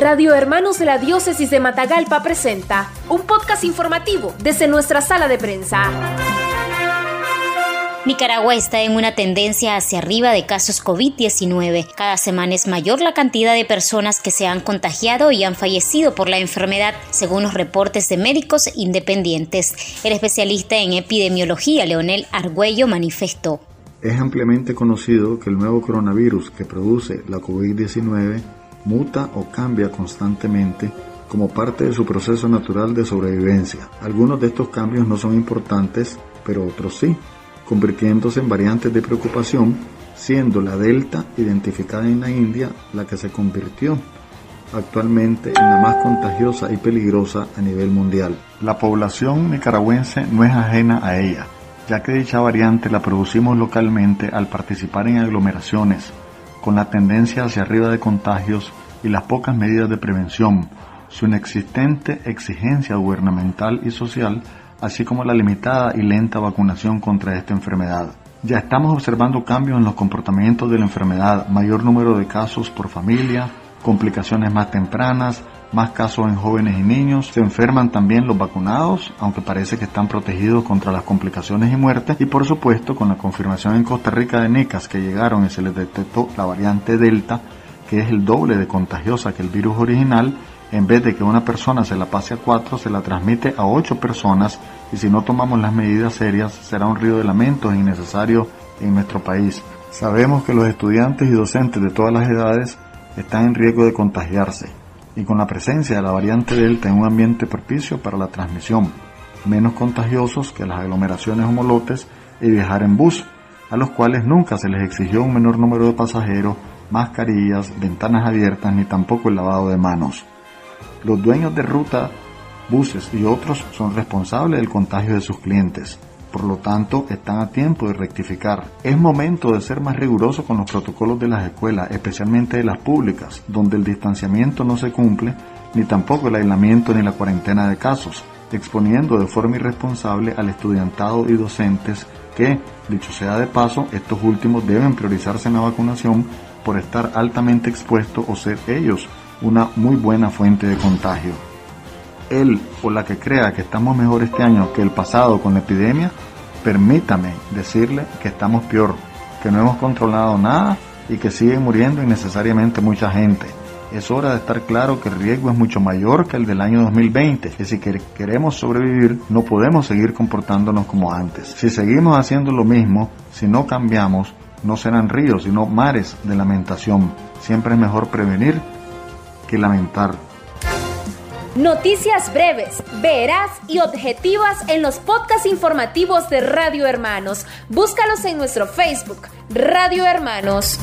Radio Hermanos de la Diócesis de Matagalpa presenta un podcast informativo desde nuestra sala de prensa. Nicaragua está en una tendencia hacia arriba de casos COVID-19. Cada semana es mayor la cantidad de personas que se han contagiado y han fallecido por la enfermedad, según los reportes de médicos independientes. El especialista en epidemiología, Leonel Argüello, manifestó. Es ampliamente conocido que el nuevo coronavirus que produce la COVID-19 muta o cambia constantemente como parte de su proceso natural de sobrevivencia. Algunos de estos cambios no son importantes, pero otros sí, convirtiéndose en variantes de preocupación, siendo la Delta identificada en la India la que se convirtió actualmente en la más contagiosa y peligrosa a nivel mundial. La población nicaragüense no es ajena a ella, ya que dicha variante la producimos localmente al participar en aglomeraciones, con la tendencia hacia arriba de contagios y las pocas medidas de prevención, su inexistente exigencia gubernamental y social, así como la limitada y lenta vacunación contra esta enfermedad. Ya estamos observando cambios en los comportamientos de la enfermedad, mayor número de casos por familia, complicaciones más tempranas, más casos en jóvenes y niños. Se enferman también los vacunados, aunque parece que están protegidos contra las complicaciones y muertes. Y por supuesto, con la confirmación en Costa Rica de NECAS que llegaron y se les detectó la variante Delta, que es el doble de contagiosa que el virus original, en vez de que una persona se la pase a cuatro, se la transmite a ocho personas y si no tomamos las medidas serias será un río de lamentos innecesario en nuestro país. Sabemos que los estudiantes y docentes de todas las edades están en riesgo de contagiarse y con la presencia de la variante Delta en un ambiente propicio para la transmisión, menos contagiosos que las aglomeraciones o molotes y viajar en bus, a los cuales nunca se les exigió un menor número de pasajeros, mascarillas, ventanas abiertas ni tampoco el lavado de manos. Los dueños de ruta, buses y otros son responsables del contagio de sus clientes. Por lo tanto, están a tiempo de rectificar. Es momento de ser más riguroso con los protocolos de las escuelas, especialmente de las públicas, donde el distanciamiento no se cumple, ni tampoco el aislamiento ni la cuarentena de casos, exponiendo de forma irresponsable al estudiantado y docentes que, dicho sea de paso, estos últimos deben priorizarse en la vacunación por estar altamente expuestos o ser ellos una muy buena fuente de contagio él o la que crea que estamos mejor este año que el pasado con la epidemia, permítame decirle que estamos peor, que no hemos controlado nada y que sigue muriendo innecesariamente mucha gente. Es hora de estar claro que el riesgo es mucho mayor que el del año 2020, que si queremos sobrevivir no podemos seguir comportándonos como antes. Si seguimos haciendo lo mismo, si no cambiamos, no serán ríos, sino mares de lamentación. Siempre es mejor prevenir que lamentar. Noticias breves, veraz y objetivas en los podcasts informativos de Radio Hermanos. Búscalos en nuestro Facebook, Radio Hermanos.